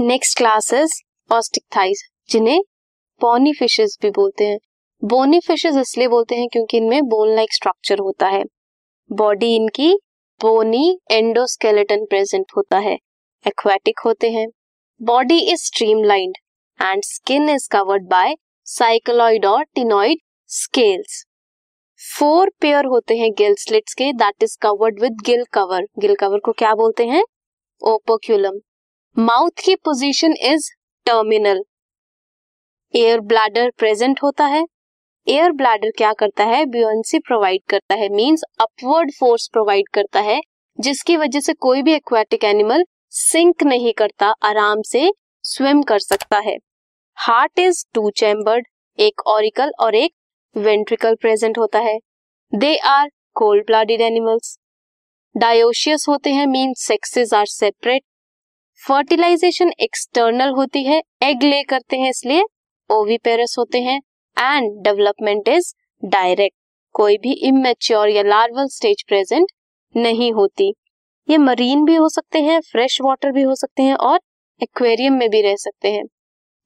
Next class is ऑस्टिकथाइज जिन्हें bony fishes भी बोलते हैं। बोनी फिशेस इसलिए बोलते हैं क्योंकि इनमें बोन लाइक स्ट्रक्चर होता है। बॉडी इनकी बोनी एंडोस्केलेटन प्रेजेंट होता है। एक्वेटिक होते हैं। Body is streamlined and skin is covered by cycloid और टिनॉइड स्केल्स फोर पेयर होते हैं गिल स्लिट्स के that is covered with gill cover gill cover को क्या बोलते हैं? ओपोक्यूलम माउथ की position is terminal. Air bladder present होता है। एयर ब्लैडर क्या करता है? ब्यूएंसी प्रोवाइड करता है, मींस अपवर्ड फोर्स प्रोवाइड करता है, जिसकी वजह से कोई भी एक्वेटिक एनिमल सिंक नहीं करता, आराम से स्विम कर सकता है। हार्ट इज़ टू चैम्बर्ड एक ऑरिकल और एक वेंट्रिकल प्रेजेंट होता है। They are cold blooded animals. Dioecious होते हैं mean sexes are separate. Fertilisation external होती है एग ले करते हैं इसलिए ओवीपेरस होते हैं एंड डेवलपमेंट इज़ डायरेक्ट कोई भी इमेच्योर या लार्वल स्टेज प्रेजेंट नहीं होती। ये मरीन भी हो सकते हैं फ्रेश वाटर भी हो सकते हैं और एक्वेरियम में भी रह सकते हैं।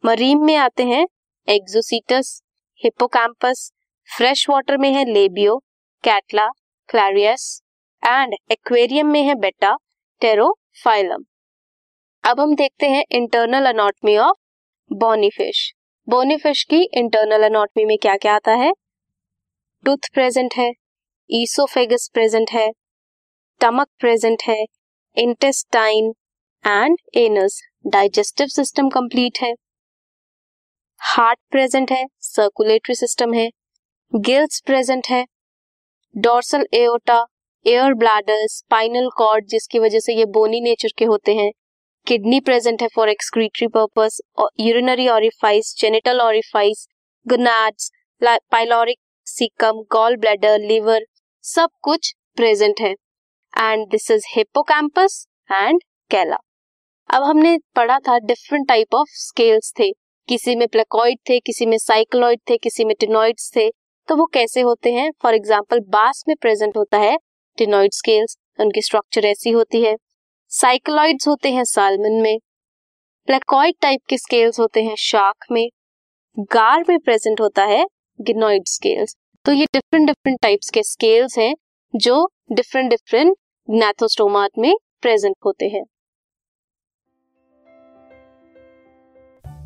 मरीन में आते हैं एक्सोसीटस हिपोकैम्पस फ्रेश वाटर में है Labeo Catla Clarias and aquarium में है बेटा टेरोफाइलम अब हम देखते हैं internal anatomy of bony fish bony fish की इंटरनल अनोटमी में क्या क्या आता है? टूथ प्रेजेंट है ईसोफेगस प्रेजेंट है टमक प्रेजेंट है intestine and anus digestive system complete है. हार्ट प्रेजेंट है सर्कुलेटरी सिस्टम है. गिल्स प्रेजेंट है dorsal aorta air bladder spinal cord जिसकी वजह से ये बोनी नेचर के होते हैं. किडनी प्रेजेंट है for excretory purpose urinary orifice genital orifice gonads pyloric caecum gall bladder liver सब कुछ प्रेजेंट है। And this is hippocampus and कैला अब हमने पढ़ा था डिफरेंट टाइप ऑफ़ स्केल्स थे। किसी में प्लेकॉइड थे, किसी में साइक्लॉइड थे, किसी में टिनॉइड्स थे। तो वो कैसे होते हैं? फॉर एग्ज़ाम्पल बास में प्रेजेंट होता है टिनॉइड स्केल्स उनकी स्ट्रक्चर ऐसी होती है। साइक्लॉइड्स होते हैं सालमन में। प्लेकॉइड टाइप के स्केल्स होते हैं शार्क में। गार में प्रेजेंट होता है गिनोइड स्केल्स तो ये डिफरेंट डिफरेंट टाइप्स के स्केल्स हैं जो डिफरेंट डिफरेंट नेथोस्टोमाट में प्रेजेंट होते हैं।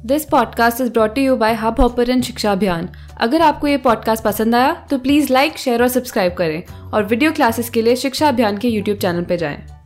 This podcast is brought you by Hubhopper Shiksha Abhiyan अगर आपको ये पॉडकास्ट पसंद आया तो प्लीज़ लाइक शेयर और सब्सक्राइब करें। और वीडियो क्लासेस के लिए शिक्षा अभियान के यूट्यूब चैनल पर जाएँ।